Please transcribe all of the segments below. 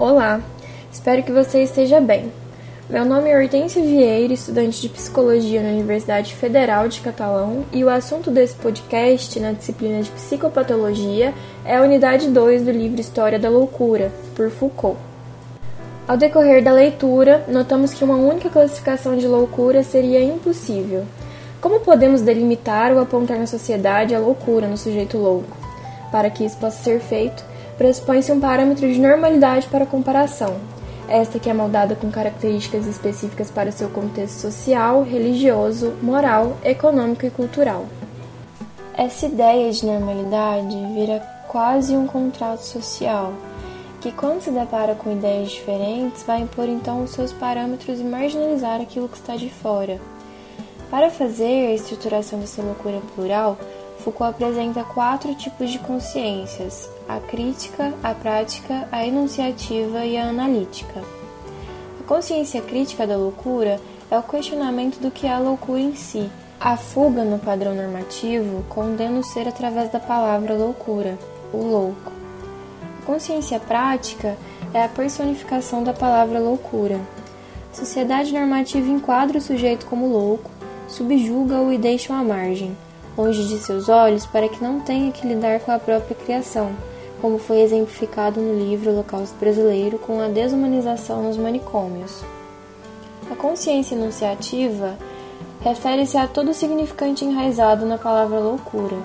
Olá, espero que você esteja bem. Meu nome é Hortência Vieira, estudante de Psicologia na Universidade Federal de Catalão, e o assunto desse podcast, na disciplina de Psicopatologia, é a unidade 2 do livro História da Loucura, por Foucault. Ao decorrer da leitura, notamos que uma única classificação de loucura seria impossível. Como podemos delimitar ou apontar na sociedade a loucura no sujeito louco? Para que isso possa ser feito, pressupõe-se um parâmetro de normalidade para comparação, esta que é moldada com características específicas para seu contexto social, religioso, moral, econômico e cultural. Essa ideia de normalidade vira quase um contrato social, que quando se depara com ideias diferentes, vai impor então os seus parâmetros e marginalizar aquilo que está de fora. Para fazer a estruturação dessa loucura plural, Foucault apresenta quatro tipos de consciências: a crítica, a prática, a enunciativa e a analítica. A consciência crítica da loucura é o questionamento do que é a loucura em si. A fuga no padrão normativo condena o ser através da palavra loucura, o louco. A consciência prática é a personificação da palavra loucura. A sociedade normativa enquadra o sujeito como louco, subjuga-o e deixa-o à margem longe de seus olhos, para que não tenha que lidar com a própria criação, como foi exemplificado no livro Holocausto Brasileiro com a desumanização nos manicômios. A consciência enunciativa refere-se a todo significante enraizado na palavra loucura.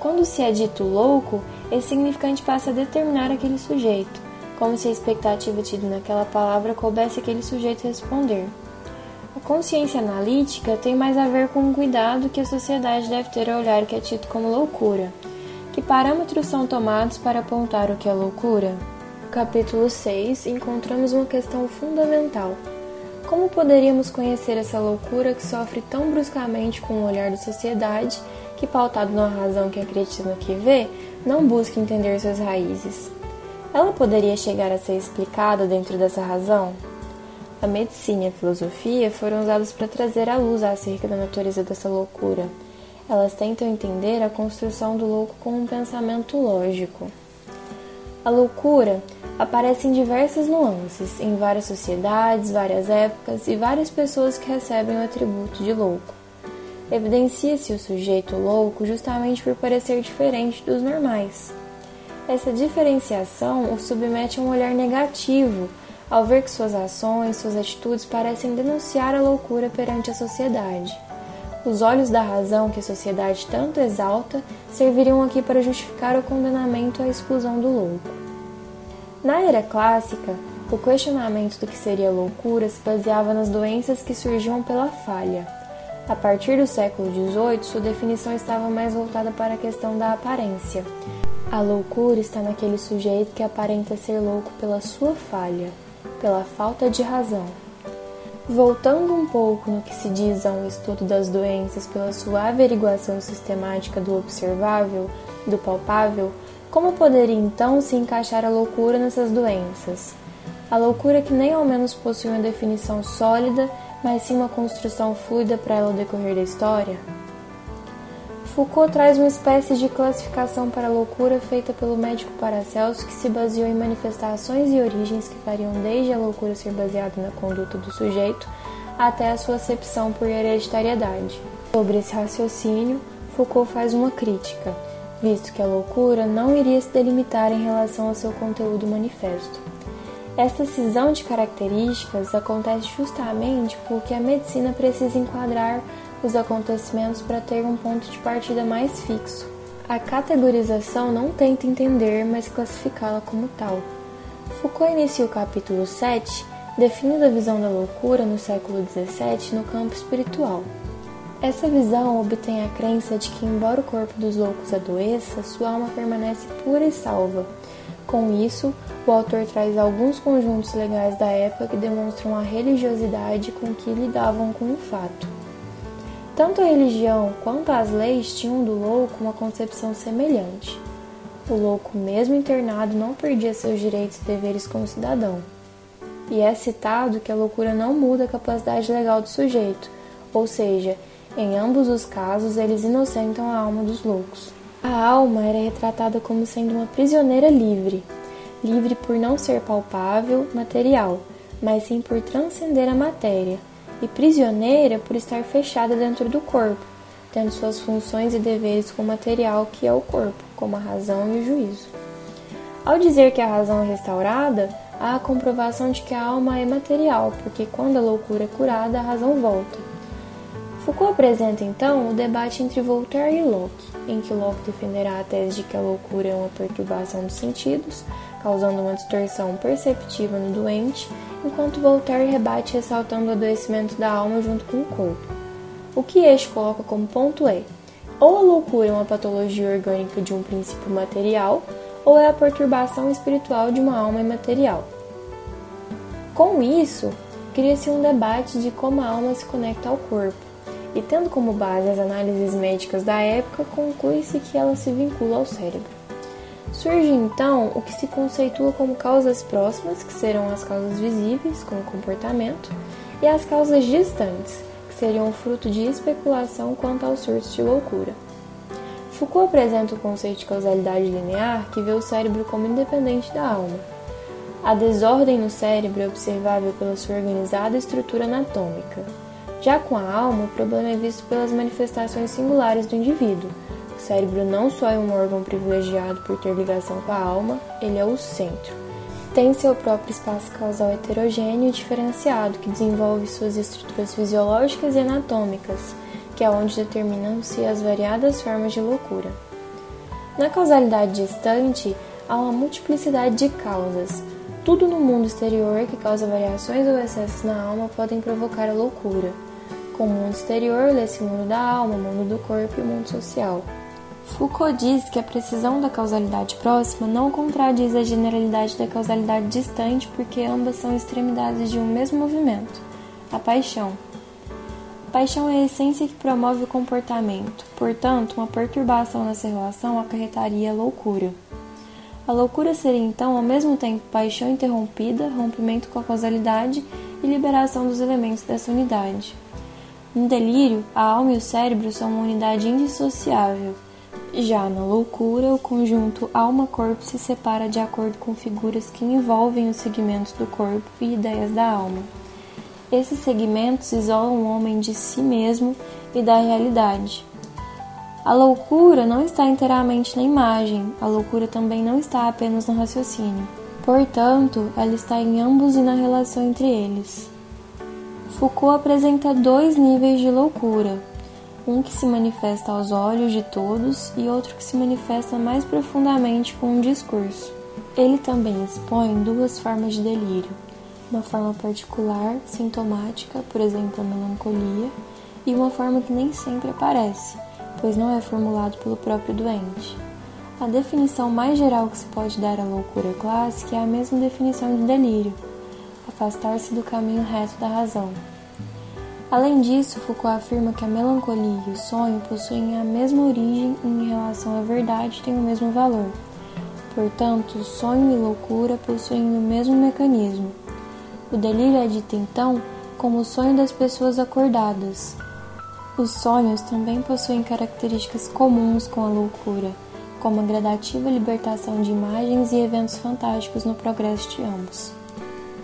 Quando se é dito louco, esse significante passa a determinar aquele sujeito, como se a expectativa tida naquela palavra coubesse aquele sujeito responder. A consciência analítica tem mais a ver com o cuidado que a sociedade deve ter ao olhar que é tido como loucura. Que parâmetros são tomados para apontar o que é loucura? No capítulo 6, encontramos uma questão fundamental. Como poderíamos conhecer essa loucura que sofre tão bruscamente com o olhar da sociedade que, pautado na razão que acredita no que vê, não busca entender suas raízes? Ela poderia chegar a ser explicada dentro dessa razão? A medicina e a filosofia foram usadas para trazer à luz acerca da natureza dessa loucura. Elas tentam entender a construção do louco com um pensamento lógico. A loucura aparece em diversas nuances, em várias sociedades, várias épocas e várias pessoas que recebem o atributo de louco. Evidencia-se o sujeito louco justamente por parecer diferente dos normais. Essa diferenciação o submete a um olhar negativo ao ver que suas ações, suas atitudes parecem denunciar a loucura perante a sociedade. Os olhos da razão que a sociedade tanto exalta serviriam aqui para justificar o condenamento à exclusão do louco. Na era clássica, o questionamento do que seria loucura se baseava nas doenças que surgiam pela falha. A partir do século XVIII, sua definição estava mais voltada para a questão da aparência. A loucura está naquele sujeito que aparenta ser louco pela sua falha pela falta de razão. Voltando um pouco no que se diz a um estudo das doenças pela sua averiguação sistemática do observável, do palpável, como poderia então se encaixar a loucura nessas doenças? A loucura que nem ao menos possui uma definição sólida, mas sim uma construção fluida para ela decorrer da história? Foucault traz uma espécie de classificação para a loucura feita pelo médico Paracelso que se baseou em manifestações e origens que variam desde a loucura ser baseada na conduta do sujeito até a sua acepção por hereditariedade. Sobre esse raciocínio, Foucault faz uma crítica, visto que a loucura não iria se delimitar em relação ao seu conteúdo manifesto. Esta cisão de características acontece justamente porque a medicina precisa enquadrar os acontecimentos para ter um ponto de partida mais fixo. A categorização não tenta entender, mas classificá-la como tal. Foucault inicia o capítulo 7 definindo a visão da loucura no século XVII no campo espiritual. Essa visão obtém a crença de que, embora o corpo dos loucos adoeça, sua alma permanece pura e salva. Com isso, o autor traz alguns conjuntos legais da época que demonstram a religiosidade com que lidavam com o fato. Tanto a religião quanto as leis tinham do louco uma concepção semelhante. O louco, mesmo internado, não perdia seus direitos e deveres como cidadão. E é citado que a loucura não muda a capacidade legal do sujeito, ou seja, em ambos os casos eles inocentam a alma dos loucos. A alma era retratada como sendo uma prisioneira livre. livre por não ser palpável, material, mas sim por transcender a matéria, e prisioneira por estar fechada dentro do corpo, tendo suas funções e deveres com o material que é o corpo, como a razão e o juízo. Ao dizer que a razão é restaurada, há a comprovação de que a alma é material, porque quando a loucura é curada, a razão volta. Foucault apresenta então o debate entre Voltaire e Locke, em que Locke defenderá a tese de que a loucura é uma perturbação dos sentidos, causando uma distorção perceptiva no doente, enquanto Voltaire rebate ressaltando o adoecimento da alma junto com o corpo. O que este coloca como ponto é: ou a loucura é uma patologia orgânica de um princípio material, ou é a perturbação espiritual de uma alma imaterial. Com isso, cria-se um debate de como a alma se conecta ao corpo, e tendo como base as análises médicas da época, conclui-se que ela se vincula ao cérebro. Surge então o que se conceitua como causas próximas, que serão as causas visíveis, como comportamento, e as causas distantes, que seriam fruto de especulação quanto aos surtos de loucura. Foucault apresenta o conceito de causalidade linear que vê o cérebro como independente da alma. A desordem no cérebro é observável pela sua organizada estrutura anatômica. Já com a alma, o problema é visto pelas manifestações singulares do indivíduo. O cérebro não só é um órgão privilegiado por ter ligação com a alma, ele é o centro. Tem seu próprio espaço causal heterogêneo e diferenciado, que desenvolve suas estruturas fisiológicas e anatômicas, que é onde determinam-se as variadas formas de loucura. Na causalidade distante, há uma multiplicidade de causas. Tudo no mundo exterior que causa variações ou excessos na alma podem provocar a loucura. Com o mundo exterior, lê-se o mundo da alma, o mundo do corpo e o mundo social. Foucault diz que a precisão da causalidade próxima não contradiz a generalidade da causalidade distante porque ambas são extremidades de um mesmo movimento, a paixão. Paixão é a essência que promove o comportamento, portanto, uma perturbação nessa relação acarretaria loucura. A loucura seria então ao mesmo tempo paixão interrompida, rompimento com a causalidade e liberação dos elementos dessa unidade. No delírio, a alma e o cérebro são uma unidade indissociável. Já na loucura, o conjunto alma-corpo se separa de acordo com figuras que envolvem os segmentos do corpo e ideias da alma. Esses segmentos isolam o homem de si mesmo e da realidade. A loucura não está inteiramente na imagem, a loucura também não está apenas no raciocínio. Portanto, ela está em ambos e na relação entre eles. Foucault apresenta dois níveis de loucura: um que se manifesta aos olhos de todos e outro que se manifesta mais profundamente com um discurso. Ele também expõe duas formas de delírio uma forma particular, sintomática, por exemplo, a melancolia, e uma forma que nem sempre aparece, pois não é formulado pelo próprio doente. A definição mais geral que se pode dar à loucura clássica é a mesma definição de delírio, afastar-se do caminho reto da razão. Além disso, Foucault afirma que a melancolia e o sonho possuem a mesma origem e, em relação à verdade, têm o mesmo valor. Portanto, sonho e loucura possuem o mesmo mecanismo, o delírio é dito então como o sonho das pessoas acordadas. Os sonhos também possuem características comuns com a loucura, como a gradativa libertação de imagens e eventos fantásticos no progresso de ambos.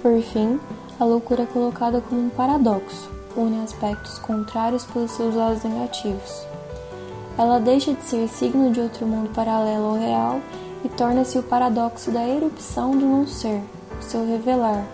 Por fim, a loucura é colocada como um paradoxo, une aspectos contrários pelos seus lados negativos. Ela deixa de ser signo de outro mundo paralelo ao real e torna-se o paradoxo da erupção do não ser, o seu revelar,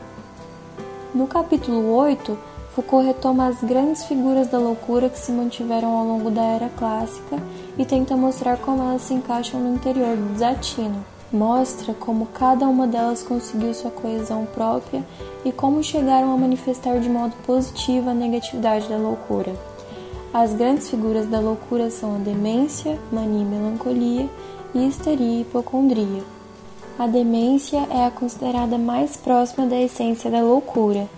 no capítulo 8, Foucault retoma as grandes figuras da loucura que se mantiveram ao longo da era clássica e tenta mostrar como elas se encaixam no interior do desatino. Mostra como cada uma delas conseguiu sua coesão própria e como chegaram a manifestar de modo positivo a negatividade da loucura. As grandes figuras da loucura são a demência, mania e melancolia, e histeria e hipocondria. A demência é a considerada mais próxima da essência da loucura,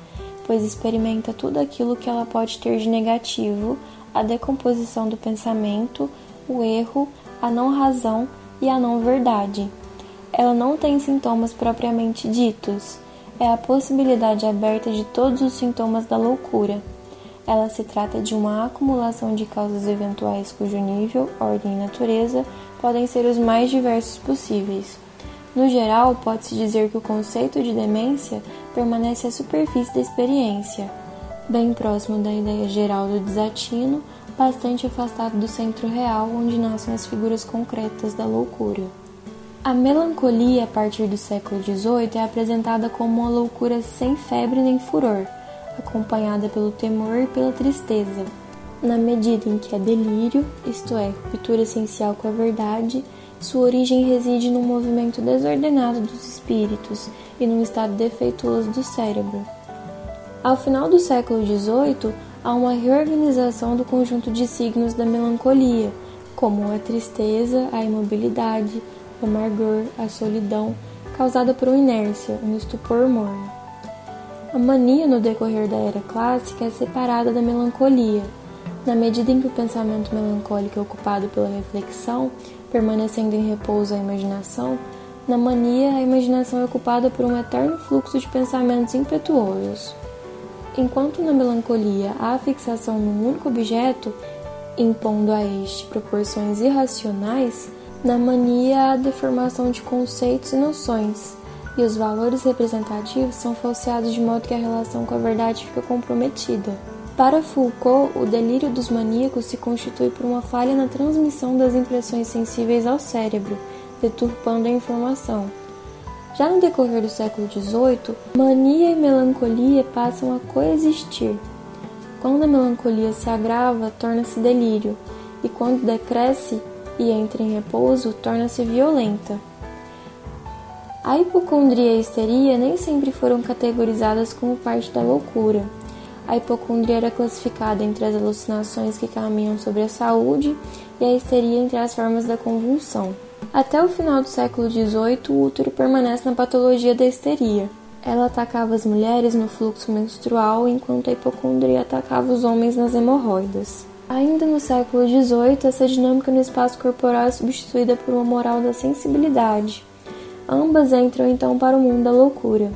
pois experimenta tudo aquilo que ela pode ter de negativo, a decomposição do pensamento, o erro, a não razão e a não verdade. Ela não tem sintomas propriamente ditos, é a possibilidade aberta de todos os sintomas da loucura. Ela se trata de uma acumulação de causas eventuais cujo nível, ordem e natureza podem ser os mais diversos possíveis No geral, pode-se dizer que o conceito de demência permanece à superfície da experiência, bem próximo da ideia geral do desatino, bastante afastado do centro real onde nascem as figuras concretas da loucura. A melancolia, a partir do século XVIII, é apresentada como uma loucura sem febre nem furor, acompanhada pelo temor e pela tristeza, na medida em que é delírio, isto é, ruptura essencial com a verdade, sua origem reside num movimento desordenado dos espíritos e num estado defeituoso do cérebro. Ao final do século XVIII, há uma reorganização do conjunto de signos da melancolia, como a tristeza, a imobilidade, o amargor, a solidão, causada por uma inércia, um estupor morno. A mania no decorrer da era clássica é separada da melancolia. Na medida em que o pensamento melancólico é ocupado pela reflexão, permanecendo em repouso a imaginação, na mania a imaginação é ocupada por um eterno fluxo de pensamentos impetuosos. Enquanto na melancolia há a fixação num único objeto, impondo a este proporções irracionais, na mania há deformação de conceitos e noções, e os valores representativos são falseados de modo que a relação com a verdade fica comprometida. Para Foucault, o delírio dos maníacos se constitui por uma falha na transmissão das impressões sensíveis ao cérebro, deturpando a informação. Já no decorrer do século XVIII, mania e melancolia passam a coexistir. Quando a melancolia se agrava, torna-se delírio, e quando decresce e entra em repouso, torna-se violenta. A hipocondria e a histeria nem sempre foram categorizadas como parte da loucura a hipocondria era classificada entre as alucinações que caminham sobre a saúde e a histeria entre as formas da convulsão. Até o final do século XVIII, o útero permanece na patologia da histeria. Ela atacava as mulheres no fluxo menstrual, enquanto a hipocondria atacava os homens nas hemorroidas. Ainda no século XVIII, essa dinâmica no espaço corporal é substituída por uma moral da sensibilidade. Ambas entram então para o mundo da loucura.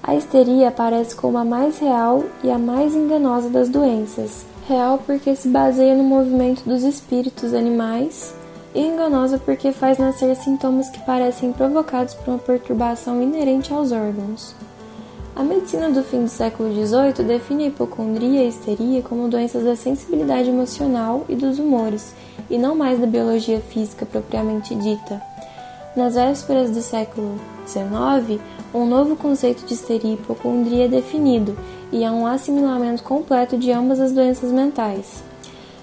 A histeria aparece como a mais real e a mais enganosa das doenças. Real porque se baseia no movimento dos espíritos animais, e enganosa porque faz nascer sintomas que parecem provocados por uma perturbação inerente aos órgãos. A medicina do fim do século XVIII define a hipocondria e histeria como doenças da sensibilidade emocional e dos humores, e não mais da biologia física propriamente dita. Nas vésperas do século XIX, um novo conceito de histeria e hipocondria é definido e há um assimilamento completo de ambas as doenças mentais.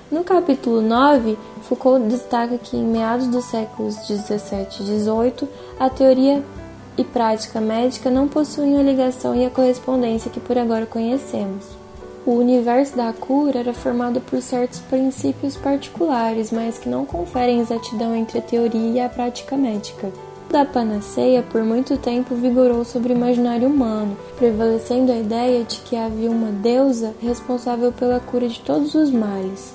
No capítulo 9, Foucault destaca que em meados dos séculos 17 e 18, a teoria e prática médica não possuem a ligação e a correspondência que por agora conhecemos. O universo da cura era formado por certos princípios particulares, mas que não conferem exatidão entre a teoria e a prática médica da panaceia por muito tempo vigorou sobre o imaginário humano, prevalecendo a ideia de que havia uma deusa responsável pela cura de todos os males.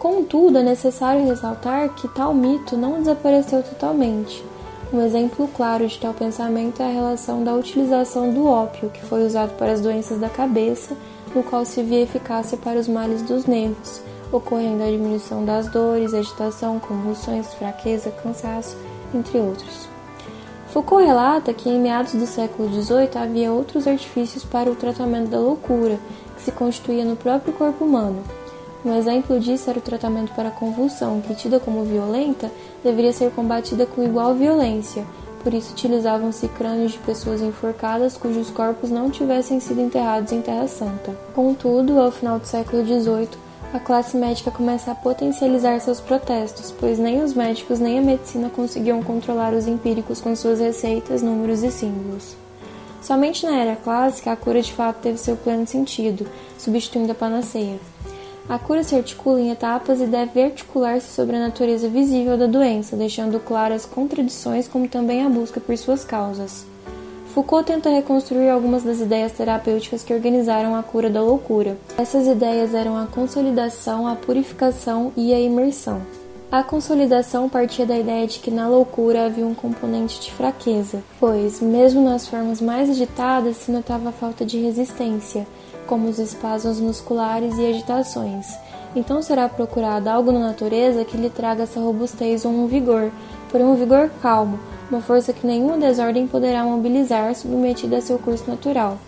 Contudo, é necessário ressaltar que tal mito não desapareceu totalmente. Um exemplo claro de tal pensamento é a relação da utilização do ópio, que foi usado para as doenças da cabeça, no qual se via eficácia para os males dos nervos, ocorrendo a diminuição das dores, agitação, convulsões, fraqueza, cansaço, entre outros. Foucault relata que em meados do século XVIII havia outros artifícios para o tratamento da loucura, que se constituía no próprio corpo humano. Um exemplo disso era o tratamento para a convulsão, que, tida como violenta, deveria ser combatida com igual violência, por isso utilizavam-se crânios de pessoas enforcadas cujos corpos não tivessem sido enterrados em Terra Santa. Contudo, ao final do século XVIII, a classe médica começa a potencializar seus protestos, pois nem os médicos nem a medicina conseguiam controlar os empíricos com suas receitas, números e símbolos. Somente na era clássica a cura de fato teve seu pleno sentido, substituindo a panaceia. A cura se articula em etapas e deve articular-se sobre a natureza visível da doença, deixando claras contradições como também a busca por suas causas. Foucault tenta reconstruir algumas das ideias terapêuticas que organizaram a cura da loucura. Essas ideias eram a consolidação, a purificação e a imersão. A consolidação partia da ideia de que na loucura havia um componente de fraqueza, pois, mesmo nas formas mais agitadas, se notava a falta de resistência, como os espasmos musculares e agitações. Então será procurado algo na natureza que lhe traga essa robustez ou um vigor, por um vigor calmo, uma força que nenhuma desordem poderá mobilizar, submetida a seu curso natural.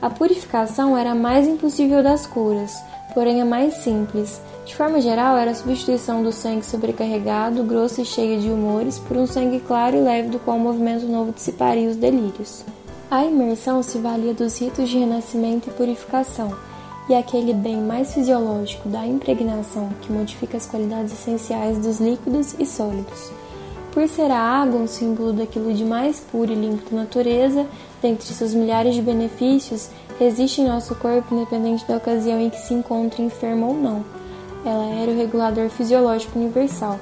A purificação era a mais impossível das curas, porém a mais simples. De forma geral, era a substituição do sangue sobrecarregado, grosso e cheio de humores, por um sangue claro e leve do qual o movimento novo dissiparia os delírios. A imersão se valia dos ritos de renascimento e purificação, e aquele bem mais fisiológico da impregnação que modifica as qualidades essenciais dos líquidos e sólidos. Por ser a água um símbolo daquilo de mais puro e limpo da natureza, dentre seus milhares de benefícios, resiste em nosso corpo independente da ocasião em que se encontre enfermo ou não. Ela era o regulador fisiológico universal.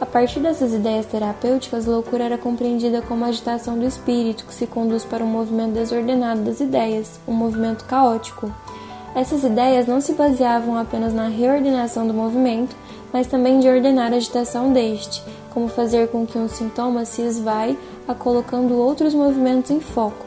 A partir dessas ideias terapêuticas, a loucura era compreendida como a agitação do espírito que se conduz para um movimento desordenado das ideias, um movimento caótico. Essas ideias não se baseavam apenas na reordenação do movimento, mas também de ordenar a agitação deste, como fazer com que um sintoma se esvai a colocando outros movimentos em foco,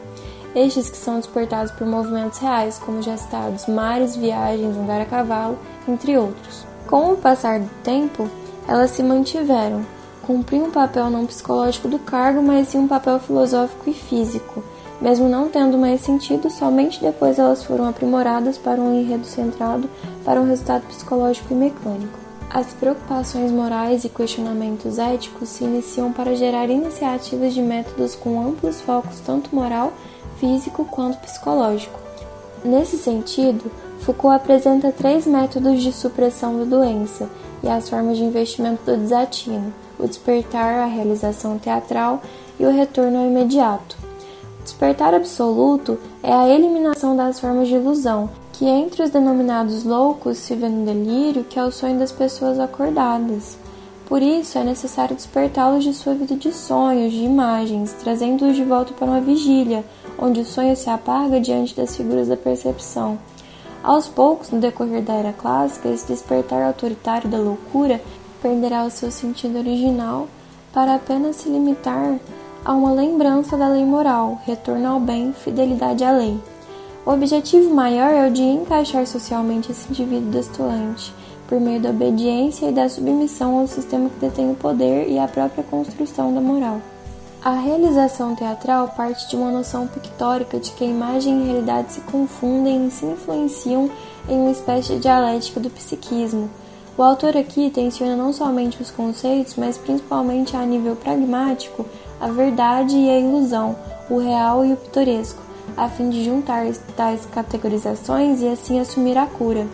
estes que são despertados por movimentos reais, como já citados mares, viagens, andar a cavalo, entre outros. Com o passar do tempo, elas se mantiveram, cumpriam um papel não psicológico do cargo, mas sim um papel filosófico e físico, mesmo não tendo mais sentido, somente depois elas foram aprimoradas para um enredo centrado para um resultado psicológico e mecânico. As preocupações morais e questionamentos éticos se iniciam para gerar iniciativas de métodos com amplos focos tanto moral, físico quanto psicológico. Nesse sentido, Foucault apresenta três métodos de supressão da doença e as formas de investimento do desatino: o despertar, a realização teatral e o retorno ao imediato. O despertar absoluto é a eliminação das formas de ilusão, que entre os denominados loucos se vê no delírio, que é o sonho das pessoas acordadas. Por isso, é necessário despertá-los de sua vida de sonhos, de imagens, trazendo-os de volta para uma vigília, onde o sonho se apaga diante das figuras da percepção. Aos poucos, no decorrer da era clássica, esse despertar autoritário da loucura perderá o seu sentido original para apenas se limitar a uma lembrança da lei moral, retorno ao bem, fidelidade à lei. O objetivo maior é o de encaixar socialmente esse indivíduo destulante, por meio da obediência e da submissão ao sistema que detém o poder e a própria construção da moral. A realização teatral parte de uma noção pictórica de que a imagem e a realidade se confundem e se influenciam em uma espécie de dialética do psiquismo. O autor aqui tensiona não somente os conceitos, mas principalmente a nível pragmático, a verdade e a ilusão, o real e o pitoresco a fim de juntar tais categorizações e assim assumir a cura.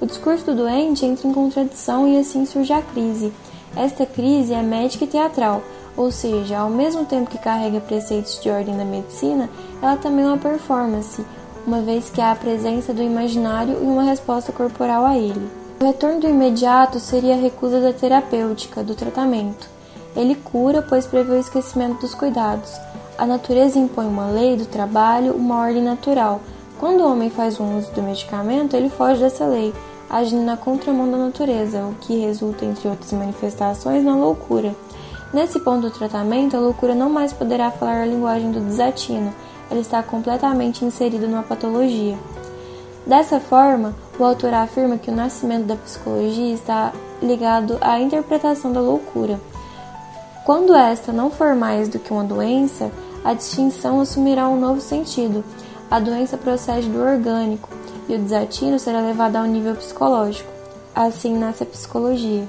O discurso do doente entra em contradição e assim surge a crise. Esta crise é médica e teatral, ou seja, ao mesmo tempo que carrega preceitos de ordem da medicina, ela também é uma performance, uma vez que há a presença do imaginário e uma resposta corporal a ele. O retorno do imediato seria a recusa da terapêutica, do tratamento. Ele cura, pois prevê o esquecimento dos cuidados. A natureza impõe uma lei do trabalho, uma ordem natural. Quando o homem faz um uso do medicamento, ele foge dessa lei, agindo na contramão da natureza, o que resulta, entre outras manifestações, na loucura. Nesse ponto do tratamento, a loucura não mais poderá falar a linguagem do desatino, ela está completamente inserida numa patologia. Dessa forma, o autor afirma que o nascimento da psicologia está ligado à interpretação da loucura. Quando esta não for mais do que uma doença, a distinção assumirá um novo sentido. A doença procede do orgânico e o desatino será levado ao nível psicológico. Assim nasce a psicologia.